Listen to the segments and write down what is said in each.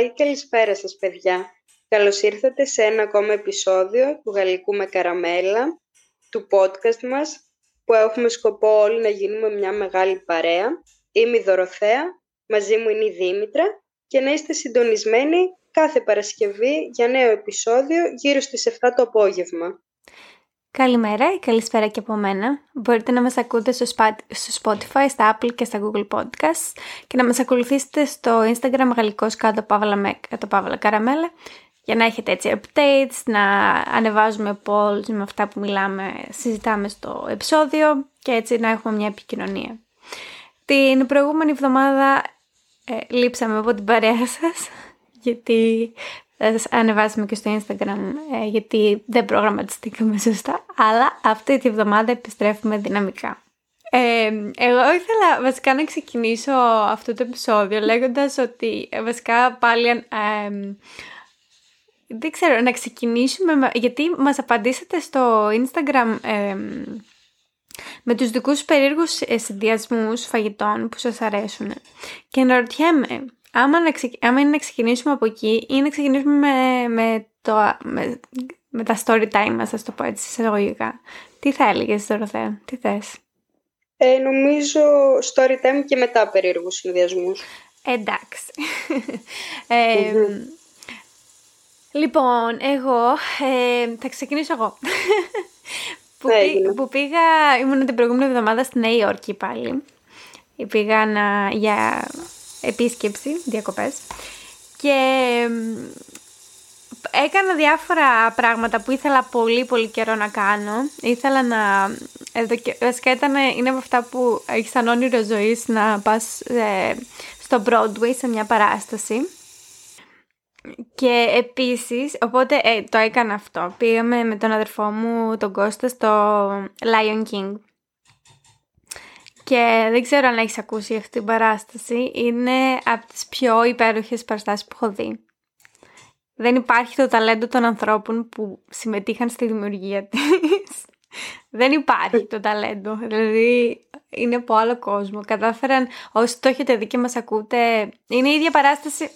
καλημέρα ή καλησπέρα σας παιδιά. Καλώς ήρθατε σε ένα ακόμα επεισόδιο του Γαλλικού με Καραμέλα, του podcast μας, που έχουμε σκοπό όλοι να γίνουμε μια μεγάλη παρέα. Είμαι η Δωροθέα, μαζί μου είναι η Δήμητρα και να είστε συντονισμένοι κάθε Παρασκευή για νέο επεισόδιο γύρω στις 7 το απόγευμα. Καλημέρα ή καλησπέρα και από μένα. Μπορείτε να μας ακούτε στο Spotify, στα Apple και στα Google Podcasts και να μας ακολουθήσετε στο Instagram γαλλικός κάτω παύλα με το παύλα καραμέλα για να έχετε έτσι updates, να ανεβάζουμε polls με αυτά που μιλάμε, συζητάμε στο επεισόδιο και έτσι να έχουμε μια επικοινωνία. Την προηγούμενη εβδομάδα ε, λείψαμε από την παρέα σας γιατί θα ανεβάσουμε και στο Instagram ε, γιατί δεν προγραμματιστήκαμε σωστά, αλλά αυτή τη βδομάδα επιστρέφουμε δυναμικά. Ε, εγώ ήθελα βασικά να ξεκινήσω αυτό το επεισόδιο λέγοντας ότι ε, βασικά πάλι ε, δεν ξέρω να ξεκινήσουμε γιατί μας απαντήσατε στο Instagram με τους δικούς περίεργους συνδυασμούς φαγητών που σας αρέσουν και να ρωτιέμαι άμα, να άμα είναι να ξεκινήσουμε από εκεί ή να ξεκινήσουμε με, με, το, με, με τα story time μας, ας το πω έτσι, εισαγωγικά. Τι θα έλεγες, Δωροθέα, τι θες; Ε, νομίζω story time και μετά περίεργους συνδυασμούς. Εντάξει. ε, Λοιπόν, εγώ ε, θα ξεκινήσω εγώ. που, που πήγα, ήμουν την προηγούμενη εβδομάδα στη Νέα Υόρκη πάλι. Πήγα να, για επίσκεψη, διακοπές. Και έκανα διάφορα πράγματα που ήθελα πολύ πολύ καιρό να κάνω. Ήθελα να... Εδώ και, βασικά ήταν, είναι από αυτά που έχεις σαν όνειρο ζωής να πας ε, στο Broadway σε μια παράσταση. Και επίσης, οπότε ε, το έκανα αυτό. Πήγαμε με τον αδερφό μου, τον Κώστα, στο Lion King. Και δεν ξέρω αν έχεις ακούσει αυτή την παράσταση. Είναι από τις πιο υπέροχες παραστάσεις που έχω δει. Δεν υπάρχει το ταλέντο των ανθρώπων που συμμετείχαν στη δημιουργία της. Δεν υπάρχει το ταλέντο. Δηλαδή είναι από άλλο κόσμο. Κατάφεραν, όσοι το έχετε δει και μας ακούτε, είναι η ίδια παράσταση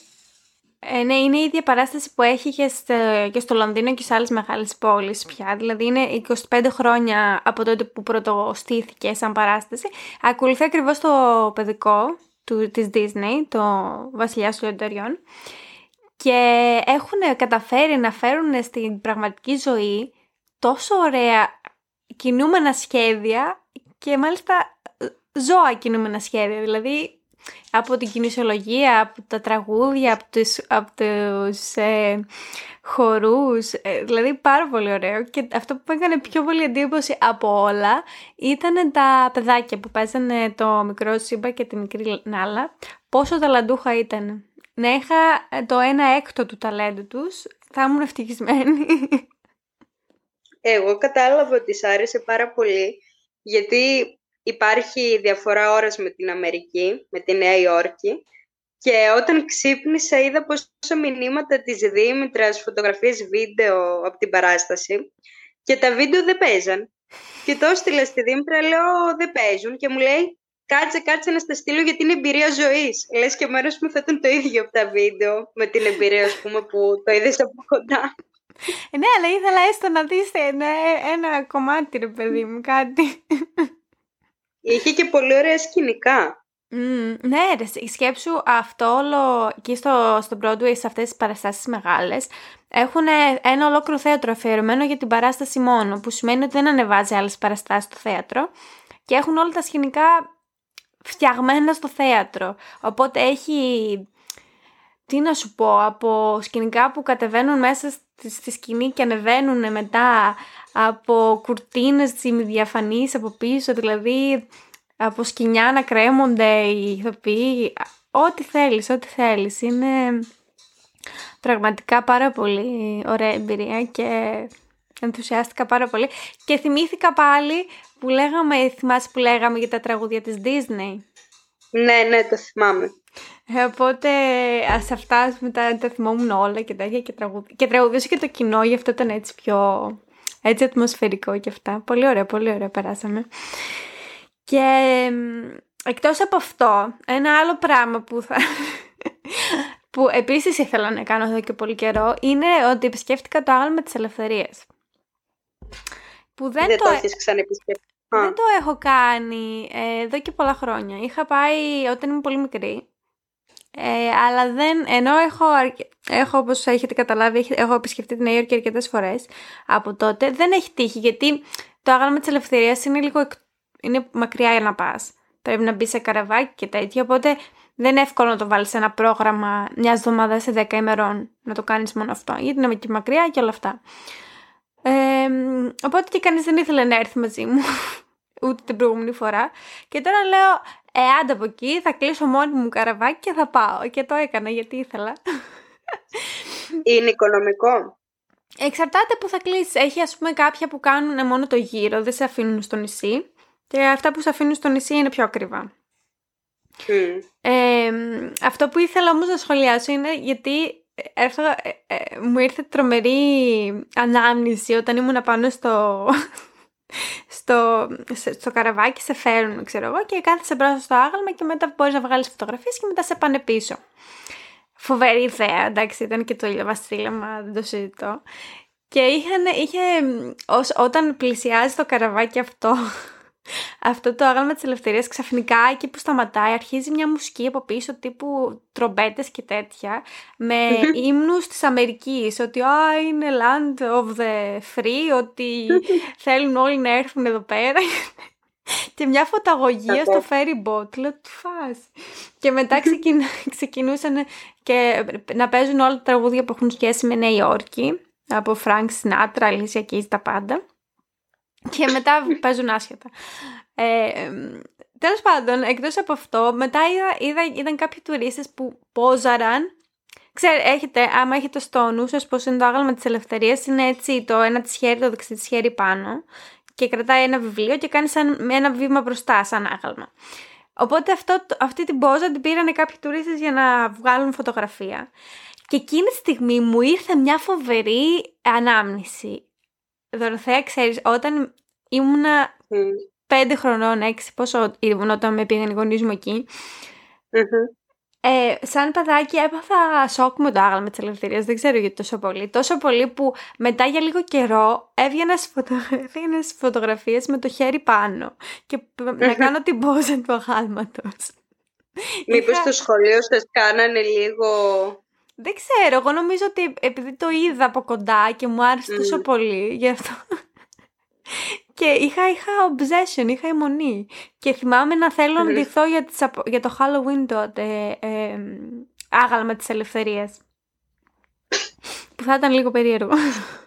ε, ναι, είναι η ίδια παράσταση που έχει και στο, και στο Λονδίνο και σε άλλες μεγάλες πόλεις πια. Δηλαδή είναι 25 χρόνια από τότε που πρωτοστήθηκε σαν παράσταση. Ακολουθεί ακριβώς το παιδικό του, της Disney, το Βασιλιά των Λιονταριών. Και έχουν καταφέρει να φέρουν στην πραγματική ζωή τόσο ωραία κινούμενα σχέδια και μάλιστα ζώα κινούμενα σχέδια. Δηλαδή από την κινησιολογία, από τα τραγούδια, από τους, από τους ε, χορούς, ε, δηλαδή πάρα πολύ ωραίο και αυτό που μου έκανε πιο πολύ εντύπωση από όλα ήταν τα παιδάκια που παίζανε το μικρό Σύμπα και τη μικρή Νάλα, πόσο ταλαντούχα ήταν. Να είχα το ένα έκτο του ταλέντου τους, θα ήμουν ευτυχισμένη. Εγώ κατάλαβα ότι σ' άρεσε πάρα πολύ, γιατί υπάρχει διαφορά ώρας με την Αμερική, με τη Νέα Υόρκη και όταν ξύπνησα είδα πόσα μηνύματα της Δήμητρας, φωτογραφίες, βίντεο από την παράσταση και τα βίντεο δεν παίζαν. Και το έστειλα στη Δήμητρα, λέω δεν παίζουν και μου λέει κάτσε, κάτσε να στα στείλω για την εμπειρία ζωής. Λες και μέρος μου θα ήταν το ίδιο από τα βίντεο με την εμπειρία ας πούμε, που το είδες από κοντά. Ε, ναι, αλλά ήθελα έστω να δεις ένα, ένα κομμάτι, ρε παιδί μου, κάτι. Είχε και πολύ ωραία σκηνικά. Mm, ναι, ρε, σκέψου αυτό όλο εκεί στο, στο Broadway, σε αυτές τις παραστάσεις μεγάλες, έχουν ένα ολόκληρο θέατρο αφιερωμένο για την παράσταση μόνο, που σημαίνει ότι δεν ανεβάζει άλλες παραστάσεις στο θέατρο και έχουν όλα τα σκηνικά φτιαγμένα στο θέατρο. Οπότε έχει, τι να σου πω, από σκηνικά που κατεβαίνουν μέσα στη σκηνή και ανεβαίνουν μετά από κουρτίνες διαφανείς από πίσω, δηλαδή από σκηνιά να κρέμονται οι ηθοποιοί, ό,τι θέλεις, ό,τι θέλεις. Είναι πραγματικά πάρα πολύ ωραία εμπειρία και ενθουσιάστηκα πάρα πολύ. Και θυμήθηκα πάλι που λέγαμε, θυμάσαι που λέγαμε για τα τραγούδια της Disney; Ναι, ναι, το θυμάμαι. Ε, οπότε σε αυτά μετά τα θυμόμουν όλα και τέτοια και, τραγουδί. και τραγουδίωσε και το κοινό, γι' αυτό ήταν έτσι πιο έτσι ατμοσφαιρικό και αυτά. Πολύ ωραία, πολύ ωραία περάσαμε. Και εκτός από αυτό, ένα άλλο πράγμα που θα... που που επίσης ήθελα να κάνω εδώ και πολύ καιρό είναι ότι επισκέφτηκα το άγαλμα της ελευθερίας. Που δεν, δεν το, το έχεις ξαναεπισκεφτεί. Δεν το έχω κάνει ε, εδώ και πολλά χρόνια. Είχα πάει όταν ήμουν πολύ μικρή. Ε, αλλά δεν, ενώ έχω, έχω όπως έχετε καταλάβει, έχω επισκεφτεί την Νέα Υόρκη αρκετές φορές από τότε, δεν έχει τύχει γιατί το άγαλμα της ελευθερίας είναι λίγο είναι μακριά για να πας. Πρέπει να μπεις σε καραβάκι και τέτοια, οπότε δεν είναι εύκολο να το βάλεις σε ένα πρόγραμμα μιας εβδομάδας σε 10 ημερών να το κάνεις μόνο αυτό, γιατί είναι και μακριά και όλα αυτά. Ε, οπότε και κανείς δεν ήθελε να έρθει μαζί μου ούτε την προηγούμενη φορά. Και τώρα λέω, ε, άντε από εκεί, θα κλείσω μόνη μου καραβάκι και θα πάω. Και το έκανα γιατί ήθελα. Είναι οικονομικό. Εξαρτάται που θα κλείσει. Έχει ας πούμε κάποια που κάνουν μόνο το γύρο, δεν σε αφήνουν στο νησί. Και αυτά που σε αφήνουν στο νησί είναι πιο ακριβά. Ε, αυτό που ήθελα όμως να σχολιάσω είναι γιατί ε, ε, μου ήρθε τρομερή ανάμνηση όταν ήμουν πάνω στο, στο, στο καραβάκι, σε φέρνουν, ξέρω εγώ, και κάθεσαι μπροστά στο άγαλμα και μετά μπορείς να βγάλεις φωτογραφίες και μετά σε πάνε πίσω. Φοβερή ιδέα, εντάξει, ήταν και το ηλιοβασίλεμα, δεν το συζητώ. Και είχαν, είχε, ως, όταν πλησιάζει το καραβάκι αυτό, αυτό το άγαλμα της ελευθερίας ξαφνικά εκεί που σταματάει αρχίζει μια μουσική από πίσω τύπου τρομπέτες και τέτοια με ύμνους της Αμερικής ότι α, είναι land of the free ότι θέλουν όλοι να έρθουν εδώ πέρα. Και μια φωταγωγία στο ferry boat λέω τι φας και μετά ξεκινούσαν και να παίζουν όλα τα τραγούδια που έχουν σχέση με Νέα Υόρκη από Frank Sinatra, Alicia Keys, τα πάντα και μετά παίζουν άσχετα. Ε, τέλος πάντων, εκτός από αυτό, μετά είδα, είδα, είδαν κάποιοι τουρίστες που πόζαραν Ξέρετε, έχετε, άμα έχετε στο νου σας πως είναι το άγαλμα της ελευθερίας, είναι έτσι το ένα της χέρι, το δεξί της χέρι πάνω και κρατάει ένα βιβλίο και κάνει σαν, ένα βήμα μπροστά σαν άγαλμα. Οπότε αυτό, αυτή την πόζα την πήραν κάποιοι τουρίστες για να βγάλουν φωτογραφία. Και εκείνη τη στιγμή μου ήρθε μια φοβερή ανάμνηση. Δωροθέα, ξέρεις, όταν ήμουνα mm. πέντε χρονών, έξι, πόσο ήμουν όταν με πήγαν οι γονείς μου εκει ε, σαν παιδάκι έπαθα σοκ με το άγαλμα της ελευθερίας. Δεν ξέρω γιατί τόσο πολύ. Τόσο πολύ που μετά για λίγο καιρό έβγαινα στις φωτογραφίε φωτογραφίες με το χέρι πάνω και να κάνω την πόζα του αγάλματος. Μήπως Είχα... στο σχολείο σας κάνανε λίγο δεν ξέρω, εγώ νομίζω ότι επειδή το είδα από κοντά και μου άρεσε τόσο πολύ, γι' αυτό... και είχα, είχα obsession, είχα αιμονή. Και θυμάμαι να θέλω να ντυθώ για, για το Halloween τότε, ε, άγαλμα της ελευθερίας. που θα ήταν λίγο περίεργο.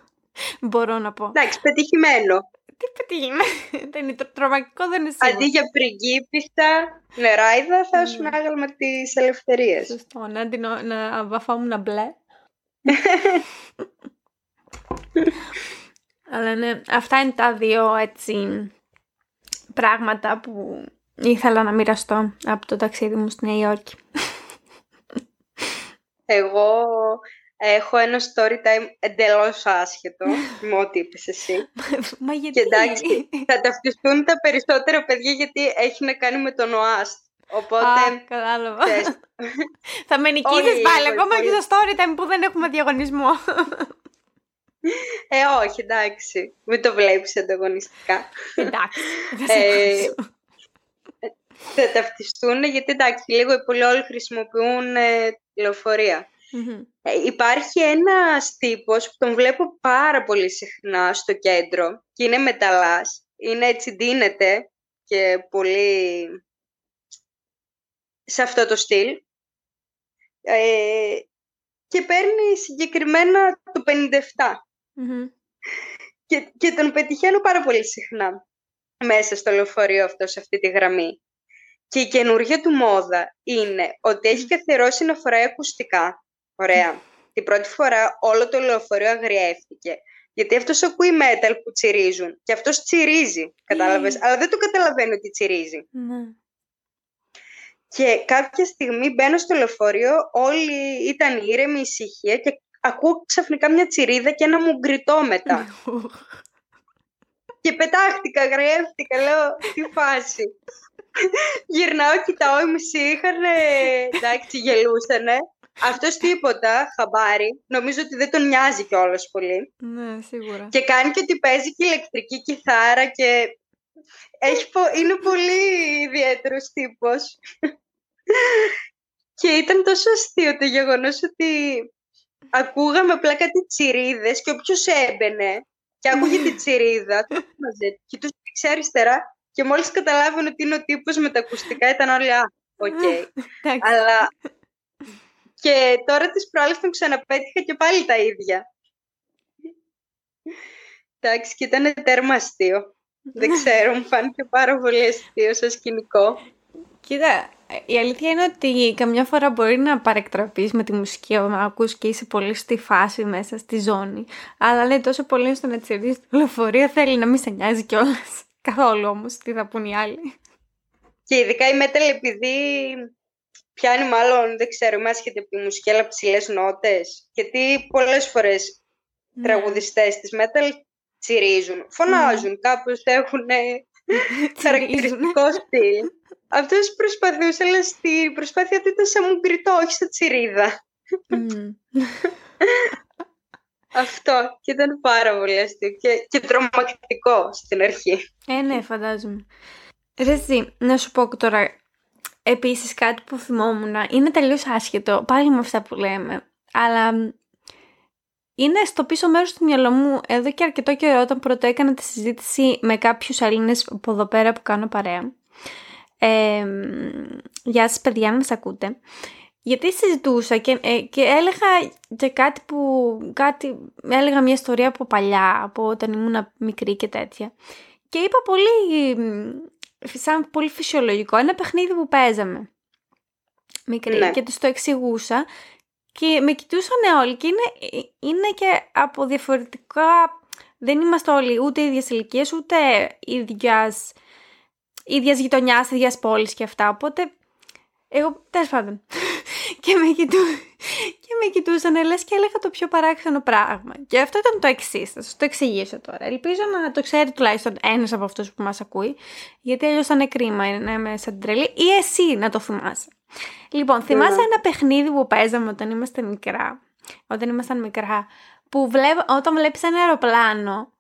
Μπορώ να πω. Εντάξει, πετυχημένο. Τι πετύχει, δεν είναι τρομακτικό, δεν είναι σίγουρο. Αντί για πριγκίπιστα νεράιδα, θα σου ναι. άγαλμα τις ελευθερίες. Σωστό, να, να, να βαφόμουν μπλε. Αλλά ναι, αυτά είναι τα δύο έτσι πράγματα που ήθελα να μοιραστώ από το ταξίδι μου στη Νέα Υόρκη. Εγώ Έχω ένα story time εντελώς άσχετο με ό,τι είπε εσύ. Μα γιατί; Και εντάξει, θα ταυτιστούν τα περισσότερα παιδιά γιατί έχει να κάνει με τον ΟΑΣΤ. Οπότε. Α, κατάλαβα. θα με νικήσεις πάλι. Ακόμα και στο story time που δεν έχουμε διαγωνισμό. ε, όχι, εντάξει. Μην το βλέπεις ανταγωνιστικά. εντάξει. ε, θα ταυτιστούν γιατί εντάξει, λίγο οι πολλοί όλοι χρησιμοποιούν ε, λεωφορεία. Ε, υπάρχει ένας τύπος που τον βλέπω πάρα πολύ συχνά στο κέντρο και είναι μεταλλάς. Είναι έτσι, δίνεται και πολύ σε αυτό το στυλ. Ε, και παίρνει συγκεκριμένα το 57. Και, και τον πετυχαίνω πάρα πολύ συχνά μέσα στο λεωφορείο αυτό, σε αυτή τη γραμμή. Και η καινούργια του μόδα είναι ότι έχει καθιερώσει να φοράει ακουστικά Ωραία. Την πρώτη φορά όλο το λεωφορείο αγριεύτηκε. Γιατί αυτός ακούει metal που τσιρίζουν. Και αυτός τσιρίζει, κατάλαβες; Αλλά δεν το καταλαβαίνει ότι τσιρίζει. Ναι. Και κάποια στιγμή μπαίνω στο λεωφορείο, όλοι ήταν ήρεμοι, ησυχία και ακούω ξαφνικά μια τσιρίδα και ένα μου γκριτό μετά. και πετάχτηκα, γρέφτηκα, λέω, τι φάση. Γυρνάω, κοιτάω, οι μισοί είχαν, εντάξει, γελούσανε. Αυτός τίποτα, χαμπάρι, νομίζω ότι δεν τον νοιάζει κιόλας πολύ. Ναι, σίγουρα. Και κάνει και ότι παίζει και ηλεκτρική κιθάρα και έχει, είναι πολύ ιδιαίτερος τύπος. και ήταν τόσο αστείο το γεγονός ότι ακούγαμε απλά κάτι τσιρίδες και όποιος έμπαινε και άκουγε τη τσιρίδα, μαζί, κοιτούσε αριστερά και μόλις καταλάβαινε ότι είναι ο τύπος με τα ακουστικά ήταν όλοι «Α, OK». Αλλά και τώρα τις προάλλες τον ξαναπέτυχα και πάλι τα ίδια. Εντάξει, και ήταν τέρμα αστείο. Δεν ξέρω, μου φάνηκε πάρα πολύ αστείο σαν σκηνικό. Κοίτα, η αλήθεια είναι ότι καμιά φορά μπορεί να παρεκτραπείς με τη μουσική όταν ακούς και είσαι πολύ στη φάση μέσα στη ζώνη. Αλλά λέει τόσο πολύ στο να τσιρείς το λεωφορείο θέλει να μην σε νοιάζει κιόλας. Καθόλου όμως, τι θα πούν οι άλλοι. Και ειδικά η Μέτελ επειδή πιάνει μάλλον, δεν ξέρω, είμαι άσχετη από τη μουσική, αλλά ψηλές νότες. Γιατί πολλές φορές ναι. τραγουδιστές της Μέτελ τσιρίζουν, φωνάζουν, mm. κάπως έχουν χαρακτηριστικό στυλ. Αυτός προσπαθούσε, αλλά στη προσπάθεια του ήταν σαν μου γκριτό, όχι σαν τσιρίδα. Αυτό και ήταν πάρα πολύ αστείο και, και τρομακτικό στην αρχή. Ε, ναι, φαντάζομαι. Ρεζί, να σου πω τώρα επίσης κάτι που θυμόμουν. Είναι τελείως άσχετο, πάλι με αυτά που λέμε. Αλλά είναι στο πίσω μέρος του μυαλό μου εδώ και αρκετό καιρό όταν πρώτο έκανα τη συζήτηση με κάποιους Έλληνες από εδώ πέρα που κάνω παρέα. Ε, γεια σας παιδιά, να σας ακούτε. Γιατί συζητούσα και, ε, και έλεγα και κάτι που κάτι, έλεγα μια ιστορία από παλιά, από όταν ήμουν μικρή και τέτοια. Και είπα πολύ, σαν πολύ φυσιολογικό, ένα παιχνίδι που παίζαμε μικρή ναι. και τους το εξηγούσα και με κοιτούσαν όλοι και είναι, είναι και από διαφορετικά, δεν είμαστε όλοι ούτε ίδιες ηλικίες ούτε ίδιας, ίδιας γειτονιάς, ίδιας πόλης και αυτά, οπότε εγώ, τέλος πάντων. Και, με κοιτού... και με κοιτούσαν λες και έλεγα το πιο παράξενο πράγμα. Και αυτό ήταν το εξής. Θα σας το εξηγήσω τώρα. Ελπίζω να το ξέρει τουλάχιστον ένας από αυτούς που μας ακούει. Γιατί αλλιώς θα είναι κρίμα να είμαι σαν τρελή. Ή εσύ να το θυμάσαι. Λοιπόν, θυμάσαι ναι. ένα παιχνίδι που παίζαμε όταν είμαστε μικρά. Όταν ήμασταν μικρά. Που βλέπ... όταν βλέπεις ένα αεροπλάνο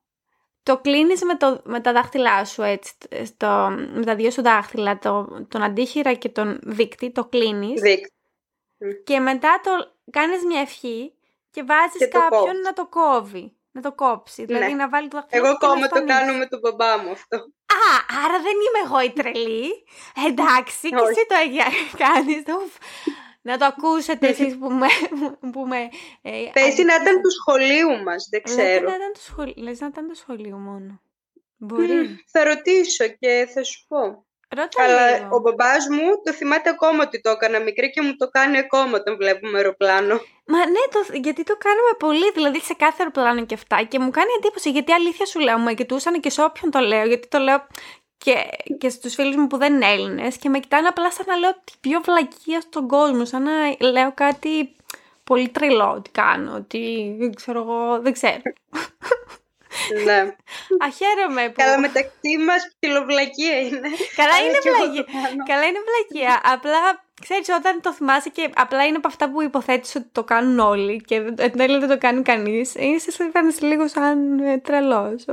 το κλείνεις με, το, με τα δάχτυλά σου έτσι, στο, με τα δύο σου δάχτυλα, το, τον αντίχειρα και τον δίκτυ, το κλείνεις. Και μετά το κάνεις μια ευχή και βάζεις κάποιον να το κόβει. Να το κόψει. Ναι. Δηλαδή να βάλει το δάχτυλο. Εγώ ακόμα το κάνω με τον μπαμπά μου αυτό. Α, άρα δεν είμαι εγώ η τρελή. Εντάξει, και εσύ το κάνεις. Να το ακούσετε εσείς που με... Που με ε, Πες να ήταν του σχολείου μας, δεν ξέρω. Λες να ήταν του σχολείου, Λες να ήταν του σχολείου μόνο. Μπορεί. θα ρωτήσω και θα σου πω. Ρώτα Αλλά λίγο. ο μπαμπάς μου το θυμάται ακόμα ότι το έκανα μικρή και μου το κάνει ακόμα όταν βλέπουμε αεροπλάνο. Μα ναι, το, γιατί το κάνουμε πολύ, δηλαδή σε κάθε αεροπλάνο και αυτά. Και μου κάνει εντύπωση γιατί αλήθεια σου λέω, μου κοιτούσαν και σε όποιον το λέω, γιατί το λέω και, και στους φίλους μου που δεν είναι Έλληνες και με κοιτάνε απλά σαν να λέω την πιο βλακία στον κόσμο, σαν να λέω κάτι πολύ τρελό ότι κάνω, ότι δεν ξέρω εγώ, δεν ξέρω. Ναι. Αχαίρομαι που... Καλά μεταξύ μας ψιλοβλακία είναι. Καλά είναι βλακία. Καλά είναι βλακία. Απλά ξέρεις όταν το θυμάσαι και απλά είναι από αυτά που υποθέτεις ότι το κάνουν όλοι και δεν, δεν το κάνει κανείς. Είσαι λίγο σαν ε, τρελός.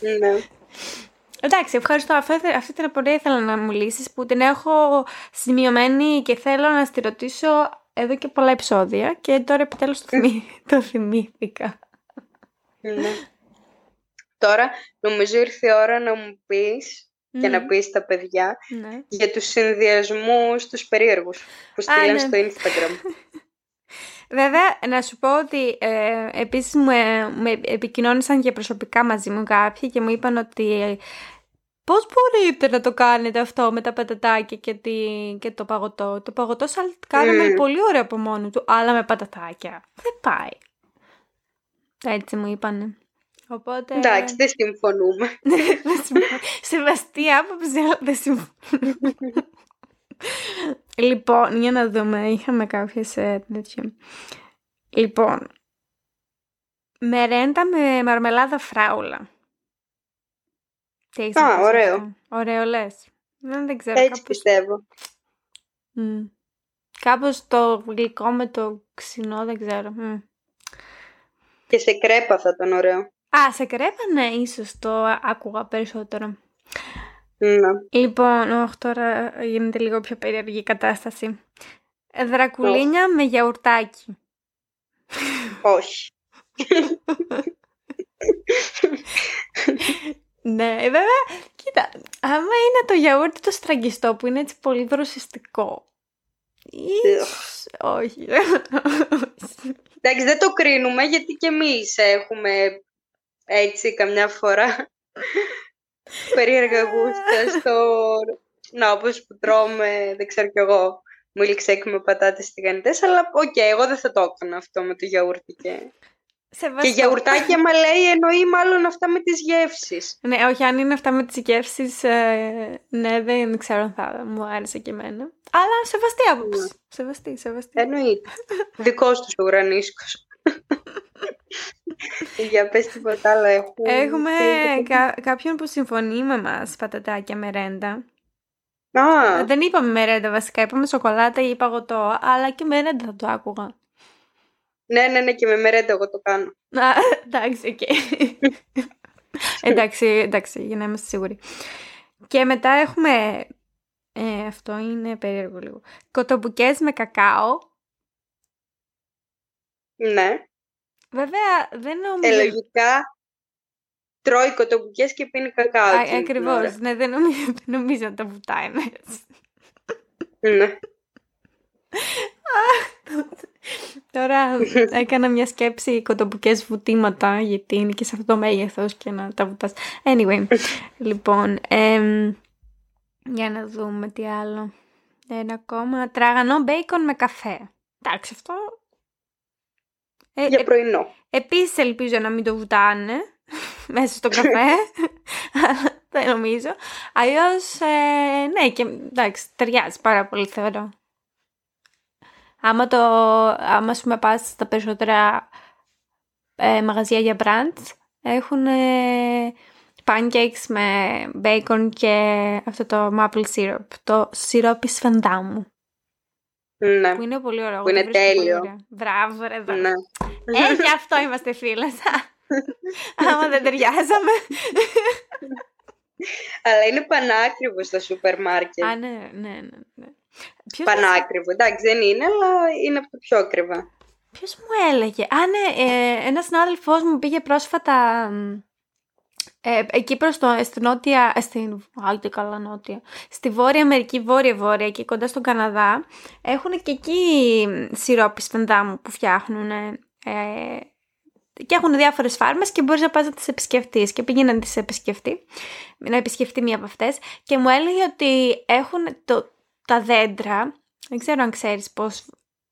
Ναι. Εντάξει, ευχαριστώ. Αυτή, την απορία ήθελα να μου λύσεις που την έχω σημειωμένη και θέλω να στη ρωτήσω εδώ και πολλά επεισόδια και τώρα επιτέλους το, θυμή, το θυμήθηκα. Ναι. Τώρα νομίζω ήρθε η ώρα να μου πεις και να πεις στα παιδιά ναι. για τους συνδυασμούς τους περίεργους που στείλαν ναι. στο Instagram. Βέβαια, να σου πω ότι ε, επίσης μου, ε, με επικοινώνησαν και προσωπικά μαζί μου κάποιοι και μου είπαν ότι Πώς μπορείτε να το κάνετε αυτό με τα πατατάκια και, τη, και το παγωτό; Το παγωτό σαλτ κάνουμε mm. πολύ ωραίο από μόνο του, αλλά με πατατάκια. Δεν πάει. Έτσι μου είπανε. Οπότε... Εντάξει, δεν συμφωνούμε. Σεβαστή άποψη, αλλά δεν συμφωνούμε. λοιπόν, για να δούμε, είχαμε κάποιες ε, τέτοια. Λοιπόν, μερέντα με μαρμελάδα φράουλα. Τι Α, ωραίο. Ωραίο λες. Δεν, δεν ξέρω. Έτσι κάπως... πιστεύω. Mm. κάπως το γλυκό με το ξινό, δεν ξέρω. Μμ. Και σε κρέπα θα ήταν ωραίο. Α, σε κρέπα, ναι, ίσως το άκουγα περισσότερο. Ναι. Λοιπόν, όχ, τώρα γίνεται λίγο πιο περίεργη η κατάσταση. Ε, Δρακουλίνια με γιαουρτάκι. Όχι. Ναι, βέβαια, κοίτα, άμα είναι το γιαούρτι το στραγγιστό που είναι έτσι πολύ δροσιστικό. Ίσως, όχι. Εντάξει, δεν το κρίνουμε γιατί και εμείς έχουμε έτσι καμιά φορά περίεργα γούστα στο... Να, όπως που τρώμε, δεν ξέρω κι εγώ, milkshake με πατάτες τηγανιτές, αλλά οκ, εγώ δεν θα το έκανα αυτό με το γιαούρτι και... Σεβαστό. Και γιαουρτάκι, άμα λέει, εννοεί μάλλον αυτά με τις γεύσεις. Ναι, όχι, αν είναι αυτά με τις γεύσεις, ε, ναι, δεν ξέρω αν θα μου άρεσε και εμένα. Αλλά σεβαστή άποψη. Ναι. Σεβαστή, σεβαστή. Εννοείται. Δικός τους ο ουρανίσκος. Για πες τίποτα άλλο έχουμε. Έχουμε κα- κάποιον που συμφωνεί με μας, πατατάκια μερέντα. Α, Δεν είπαμε μερέντα βασικά, είπαμε σοκολάτα ή παγωτό, αλλά και μερέντα θα το άκουγα. ναι, ναι, ναι, και με μερέντα εγώ το κάνω. Α, εντάξει, οκ. εντάξει, εντάξει, για να είμαστε σίγουροι. Και μετά έχουμε, ε, αυτό είναι περίεργο λίγο, κοτομπουκές με κακάο. Ναι. Βέβαια, δεν Ε, νομίζω... λογικά τρώει κοτομπουκές και πίνει κακάο. Α, εκείνη την ακριβώς, ώρα. ναι, δεν νομίζω, δεν νομίζω να τα βουτάει έτσι. Ναι. Τώρα έκανα μια σκέψη κοτομπουκές βουτήματα, γιατί είναι και σε αυτό το μέγεθος και να τα βουτάς. Anyway, λοιπόν, εμ, για να δούμε τι άλλο. Ένα ακόμα. Τραγανό μπέικον με καφέ. Εντάξει, αυτό... Ε, Για ε, πρωινό. Επίσης ελπίζω να μην το βουτάνε μέσα στο καφέ. Αλλά Δεν νομίζω. Αλλιώς, ε, ναι, και εντάξει, ταιριάζει πάρα πολύ θεωρώ. Άμα το, άμα ας πούμε πας στα περισσότερα ε, μαγαζιά για brunch, έχουν ε, pancakes με bacon και αυτό το maple syrup, το σιρόπι σφεντάμου, Ναι. που είναι πολύ ωραίο. Που εγώ είναι το βρίσκω πολύ τέλειο. ωραίο. Μπράβο, ρε, δω. ναι. Ε, γι' αυτό είμαστε φίλες. Άμα δεν ταιριάζαμε. Αλλά είναι πανάκριβο στα σούπερ μάρκετ. Α, ναι, ναι, ναι. ναι. Ποιος, μας- Πανάκριβο. Εντάξει, δεν είναι, αλλά είναι από το πιο ακριβά. ποιος μου έλεγε; Α, ναι, ε, ένας συνάδελφός μου πήγε πρόσφατα μ, ε, εκεί προς το, στη νότια, ε, στην, άντε καλά νότια, στη Βόρεια Αμερική, Βόρεια-Βόρεια, εκεί κοντά στον Καναδά, έχουν και εκεί μ, σιρόπι σφενδάμου που φτιάχνουν. Ε, και έχουν διάφορες φάρμες και μπορείς να πας να τις επισκεφτείς. Και πήγε να τις επισκεφτεί, να επισκεφτεί μία από αυτές και μου έλεγε ότι έχουν το, τα δέντρα, δεν ξέρω αν ξέρεις πώς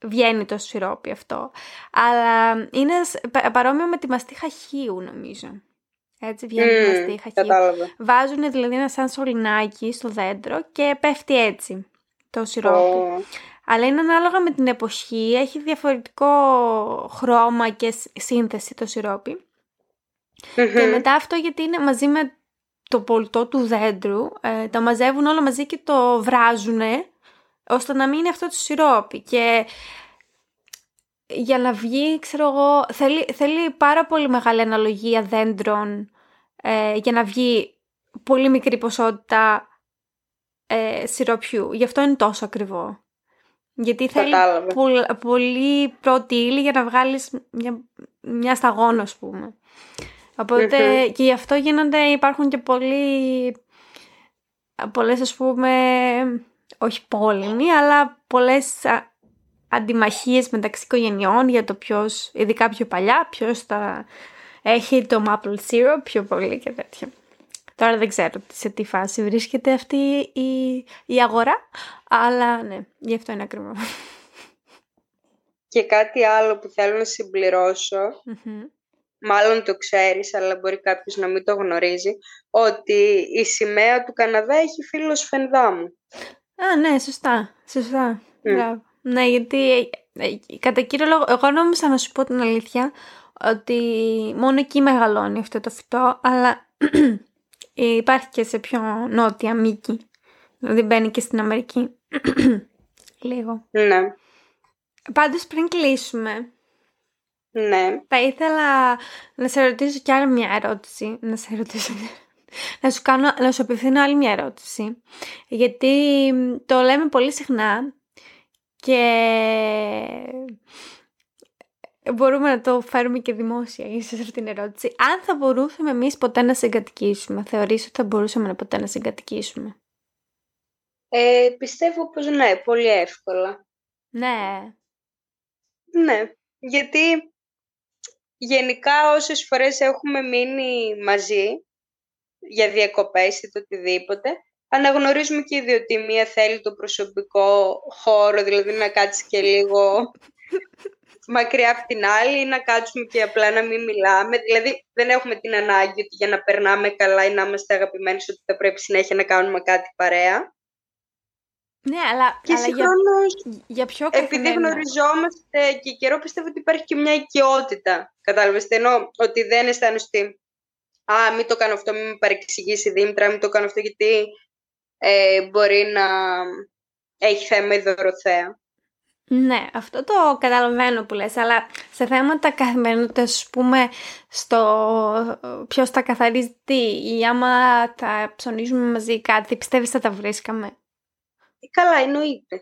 βγαίνει το σιρόπι αυτό, αλλά είναι σ- πα- παρόμοιο με τη μαστίχα χείου νομίζω. Έτσι βγαίνει η Μμμ, μαστίχα χείου. Κατάλαβα. Βάζουν δηλαδή ένα σαν σωληνάκι στο δέντρο και πέφτει έτσι το σιρόπι. Ω, Αλλά είναι ανάλογα με την εποχή, έχει διαφορετικό χρώμα και σ- σύνθεση το σιρόπι. Και μμμ. μετά αυτό γιατί είναι μαζί με το πολτό του δέντρου, ε, τα μαζεύουν όλα μαζί και το βράζουν ώστε να μείνει αυτό το σιρόπι. Και για να βγει, ξέρω εγώ, θέλει, θέλει πάρα πολύ μεγάλη αναλογία δέντρων ε, για να βγει πολύ μικρή ποσότητα ε, σιροπιού. Γι' αυτό είναι τόσο ακριβό. Γιατί θέλει Κατάλαβα. πολ- πολύ πρώτη ύλη για να βγάλεις μια, μια σταγόνα, ας πούμε. Οπότε και γι' αυτό γίνονται, υπάρχουν και πολλοί, πολλές ας πούμε, όχι πόλεμοι, αλλά πολλές α, αντιμαχίες μεταξύ οικογενειών για το ποιος, ειδικά πιο παλιά, ποιος θα έχει το maple syrup πιο πολύ και τέτοια. Τώρα δεν ξέρω σε τι φάση βρίσκεται αυτή η, η αγορά, αλλά ναι, γι' αυτό είναι ακριβό. Και κάτι άλλο που θέλω να συμπληρώσω, Μμμ. μάλλον το ξέρεις, αλλά μπορεί κάποιος να μην το γνωρίζει, ότι η σημαία του Καναδά έχει φίλος Σφενδάμου. Α, ναι, σωστά. Σωστά. Μμ. Μπράβο. Ναι, γιατί ε, ε, κατά κύριο λόγο, εγώ νόμιζα να σου πω την αλήθεια ότι μόνο εκεί μεγαλώνει αυτό το φυτό, αλλά υπάρχει και σε πιο νότια μήκη. Δηλαδή μπαίνει και στην Αμερική. Λίγο. Ναι. Πάντως πριν κλείσουμε, Ναι. θα ήθελα να σε ρωτήσω κι άλλη μια ερώτηση. Να σε ρωτήσω να σου, κάνω, να σου απευθύνω άλλη μια ερώτηση. Γιατί το λέμε πολύ συχνά και μπορούμε να το φέρουμε και δημόσια ίσως αυτή την ερώτηση. Αν θα μπορούσαμε εμείς ποτέ να συγκατοικήσουμε, θεωρείς ότι θα μπορούσαμε ποτέ να συγκατοικήσουμε; Ε, πιστεύω πως ναι, πολύ εύκολα. Ναι. Ναι, γιατί γενικά όσες φορές έχουμε μείνει μαζί για διακοπές ή το οτιδήποτε, αναγνωρίζουμε και οι ότι μία θέλει το προσωπικό χώρο, δηλαδή να κάτσει και λίγο μακριά από την άλλη ή να κάτσουμε και απλά να μην μιλάμε. Δηλαδή δεν έχουμε την ανάγκη ότι για να περνάμε καλά ή να είμαστε αγαπημένοι ότι θα πρέπει συνέχεια να κάνουμε κάτι παρέα. Ναι, αλλά, και αλλά συγχρόνως, για, για ποιο επειδή γνωριζόμαστε και καιρό, πιστεύω ότι υπάρχει και μια οικειότητα. Κατάλαβες, ενώ ότι δεν αισθάνεσαι ότι «Α, μην το κάνω αυτό, μην με παρεξηγήσει η Δήμητρα, μην το κάνω αυτό γιατί ε, μπορεί να έχει θέμα η δωροθέα». Ναι, αυτό το καταλαβαίνω που λες, αλλά σε θέματα καθημερινότητας, ας πούμε, στο ποιος τα καθαρίζει τι, ή άμα τα ψωνίζουμε μαζί κάτι, πιστεύεις θα τα βρίσκαμε; Ε, καλά, εννοείται.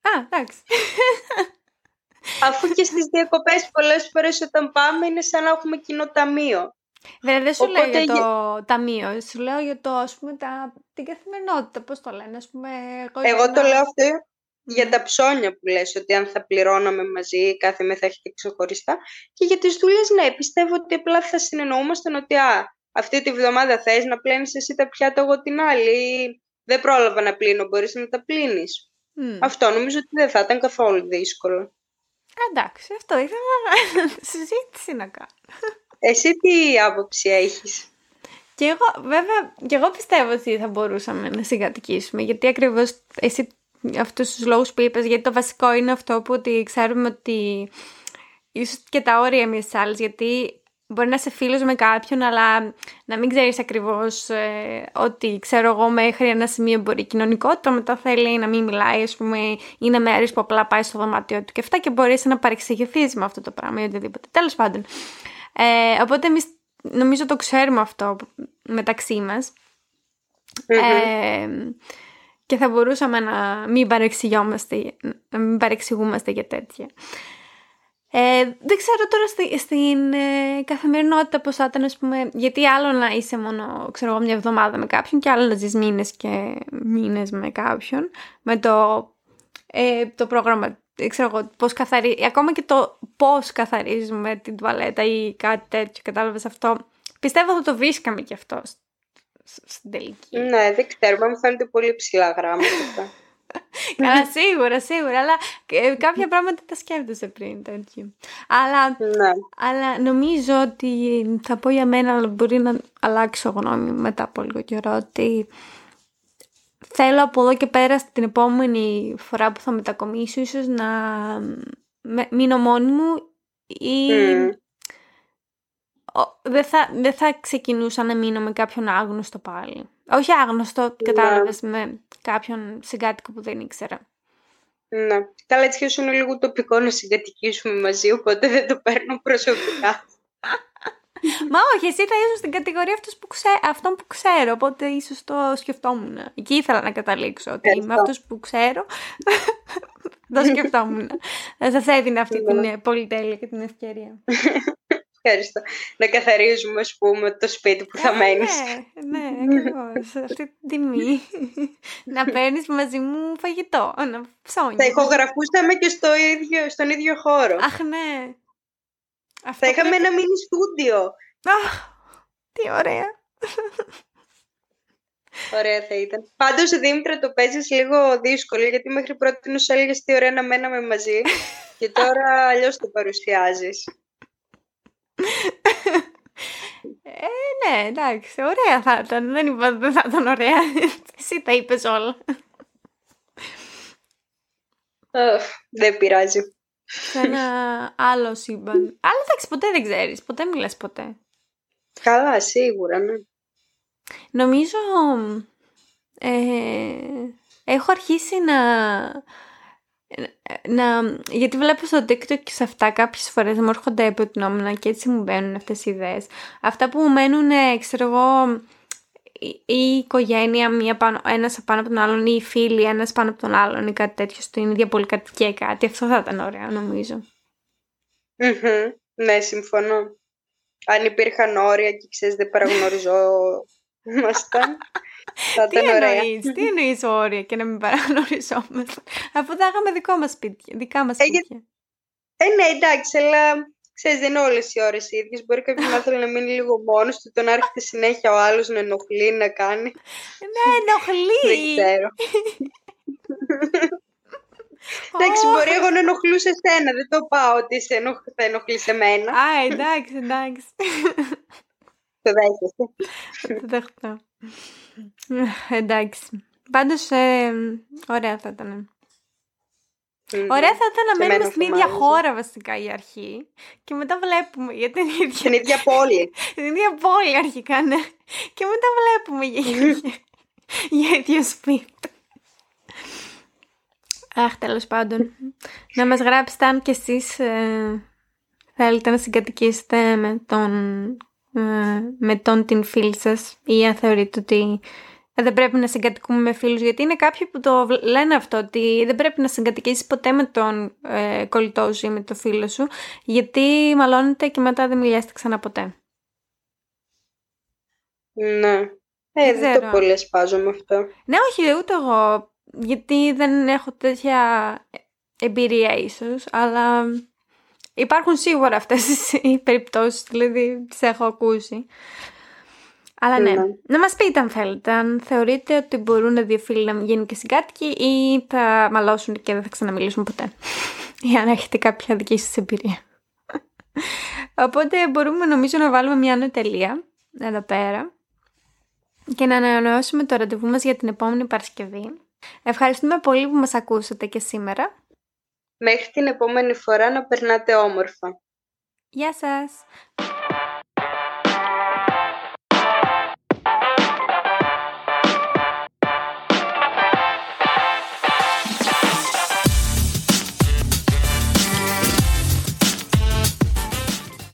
Α, εντάξει. Αφού και στις διακοπές πολλές φορές όταν πάμε είναι σαν να έχουμε κοινό ταμείο. Βέβαια δεν σου λέω για το ταμείο, σου λέω για το, ας πούμε, τα... την καθημερινότητα, πώς το λένε, ας πούμε... Εγώ, εγώ το λέω αυτό για τα ψώνια που λες, ότι αν θα πληρώναμε μαζί, κάθε μέρα θα έχετε ξεχωριστά. Και για τις δουλειές, ναι, πιστεύω ότι απλά θα συνεννοούμασταν ότι α, αυτή τη βδομάδα θες να πλένεις εσύ τα πιάτα εγώ την άλλη δεν πρόλαβα να πλύνω, μπορείς να τα πλύνεις. Αυτό νομίζω ότι δεν θα ήταν καθόλου δύσκολο. Εντάξει, αυτό ήθελα να συζήτηση να κάνω. Εσύ τι άποψη έχεις; Και εγώ, βέβαια, και εγώ πιστεύω ότι θα μπορούσαμε να συγκατοικήσουμε, γιατί ακριβώς εσύ αυτούς τους λόγους που είπες, γιατί το βασικό είναι αυτό που ότι ξέρουμε ότι ίσως και τα όρια εμείς άλλες, γιατί μπορεί να είσαι φίλος με κάποιον, αλλά να μην ξέρεις ακριβώς ε, ότι ξέρω εγώ μέχρι ένα σημείο μπορεί κοινωνικότητα, μετά θέλει να μην μιλάει, ας πούμε, είναι μέρες που απλά πάει στο δωμάτιο του και αυτά και μπορείς να παρεξηγηθείς με αυτό το πράγμα ή οτιδήποτε. Τέλος πάντων. Ε, οπότε εμείς νομίζω το ξέρουμε αυτό μεταξύ μας. Ε, και θα μπορούσαμε να μην παρεξηγόμαστε, να μην παρεξηγούμαστε για τέτοια. Ε, δεν ξέρω τώρα στη, στην ε, καθημερινότητα πώς θα ήταν, ας πούμε, γιατί άλλο να είσαι μόνο, ξέρω εγώ, μια εβδομάδα με κάποιον και άλλο να ζεις μήνες και μήνες με κάποιον, με το, ε, το πρόγραμμα, ξέρω εγώ, πώς καθαρίζει, ακόμα και το πώς καθαρίζουμε την τουαλέτα ή κάτι τέτοιο, κατάλαβες αυτό. Πιστεύω θα το βρίσκαμε και αυτό στην τελική. Ναι, δεν ξέρω, μου φαίνεται πολύ ψηλά γράμματα. Καλά, σίγουρα, σίγουρα. Αλλά κάποια πράγματα τα σκέφτεσαι πριν τέτοιο. Αλλά, ναι. αλλά νομίζω ότι θα πω για μένα, αλλά μπορεί να αλλάξω γνώμη μετά από λίγο καιρό, ότι θέλω από εδώ και πέρα στην επόμενη φορά που θα μετακομίσω ίσως να μείνω μόνη μου ή δεν, θα, δεν θα ξεκινούσα να μείνω με κάποιον άγνωστο πάλι. Όχι άγνωστο, ναι. κατάλαβες, με κάποιον συγκάτοικο που δεν ήξερα. Ναι. Καλά, έτσι είναι λίγο τοπικό να συγκατοικήσουμε μαζί, οπότε δεν το παίρνω προσωπικά. Μα όχι, εσύ θα ήσουν στην κατηγορία αυτός που ξέ... αυτών που ξέρω, οπότε ίσως το σκεφτόμουν. Εκεί ήθελα να καταλήξω, ότι με αυτούς που ξέρω το σκεφτόμουν. Θα σας έδινε αυτή την ναι. πολυτέλεια και την ευκαιρία. Ευχαριστώ. Να καθαρίζουμε, ας πούμε, το σπίτι που θα ε, μένεις. Ναι, ναι, ακριβώς. Αυτή την τιμή. να παίρνεις μαζί μου φαγητό, να ψώνεις. Θα ηχογραφούσαμε και στο ίδιο, στον ίδιο χώρο. Αχ, ναι. Αυτό θα είχαμε ένα μίνι στούντιο. Αχ, τι ωραία. Ωραία θα ήταν. Πάντως, Δήμητρα, το παίζεις λίγο δύσκολο, γιατί μέχρι πρώτη σου έλεγες τι ωραία να μέναμε μαζί. και τώρα αλλιώς το παρουσιάζεις. Ε, ναι, εντάξει, ωραία θα ήταν. Δεν είπα ότι δεν θα ήταν ωραία. Εσύ τα είπες όλα. δεν πειράζει. Σε ένα άλλο σύμπαν. Αλλά εντάξει, ποτέ δεν ξέρεις. Ποτέ μιλάς ποτέ. Καλά, σίγουρα, ναι. Νομίζω ε, έχω αρχίσει να να, γιατί βλέπω στο TikTok και σε αυτά κάποιες φορές μου έρχονται επικοινόμνα και έτσι μου μπαίνουν αυτές οι ιδέες. Αυτά που μου μένουν, ξέρω εγώ, η οικογένεια μία πάνω, ένας πάνω από τον άλλον ή οι φίλοι ένας πάνω από τον άλλον ή κάτι τέτοιο στην ίδια πολυκατοικία κάτι. Αυτό θα ήταν ωραίο νομίζω. Ναι, συμφωνώ. Αν υπήρχαν όρια και ξέρεις δεν παραγνωριζόμασταν, θα ήταν ωραία. Εννοείς, τι εννοείς όρια και να μην παραγνωριζόμασταν, αφού θα είχαμε δικό μας σπίτια, δικά μας σπίτια. Ε, ε, ναι, εντάξει, αλλά ξέρεις, δεν είναι όλες οι ώρες ίδιες. Μπορεί κάποιος να θέλει να μείνει λίγο μόνος του, τον έρχεται συνέχεια ο άλλος να ενοχλεί, να κάνει. Ναι, ενοχλεί. δεν ξέρω. Εντάξει, μπορεί εγώ να ενοχλούσε εσένα. Δεν το πάω ότι σε ενοχ... θα ενοχλεί εμένα. Α, εντάξει, εντάξει. Το δέχεσαι. Το δέχομαι. εντάξει. Πάντως, ε, ωραία θα ήταν. Ωραία θα ήταν να μένουμε στην ίδια χώρα βασικά η αρχή και μετά βλέπουμε για την ίδια... Στην ίδια πόλη. Στην ίδια πόλη αρχικά, ναι. Και μετά βλέπουμε για, για ίδιο σπίτι. Αχ, τέλος πάντων. να μας γράψετε αν κι εσείς ε, θέλετε να συγκατοικήσετε με τον, ε, με τον την φίλη σας ή αν θεωρείτε ότι δεν πρέπει να συγκατοικούμε με φίλους γιατί είναι κάποιοι που το λένε αυτό ότι δεν πρέπει να συγκατοικήσεις ποτέ με τον ε, κολλητό σου ή με το φίλο σου γιατί μαλώνετε και μετά δεν μιλιάστε ξανά ποτέ. Ναι. Ε, δεν, δεν το πολύ σπάζω με αυτό. Ναι, όχι, ούτε εγώ γιατί δεν έχω τέτοια εμπειρία ίσως, αλλά υπάρχουν σίγουρα αυτές οι περιπτώσεις, δηλαδή τις έχω ακούσει. Αλλά ναι, ναι. να μας πείτε αν θέλετε, αν θεωρείτε ότι μπορούν δύο φίλοι να γίνουν και συγκάτοικοι ή θα μαλώσουν και δεν θα ξαναμιλήσουν ποτέ. ή αν έχετε κάποια δική σας εμπειρία. Οπότε μπορούμε νομίζω να βάλουμε μια νοητελεία εδώ πέρα και να ανανεώσουμε το ραντεβού μας για την επόμενη Παρασκευή. Ευχαριστούμε πολύ που μας ακούσατε και σήμερα. Μέχρι την επόμενη φορά να περνάτε όμορφα. Γεια σας!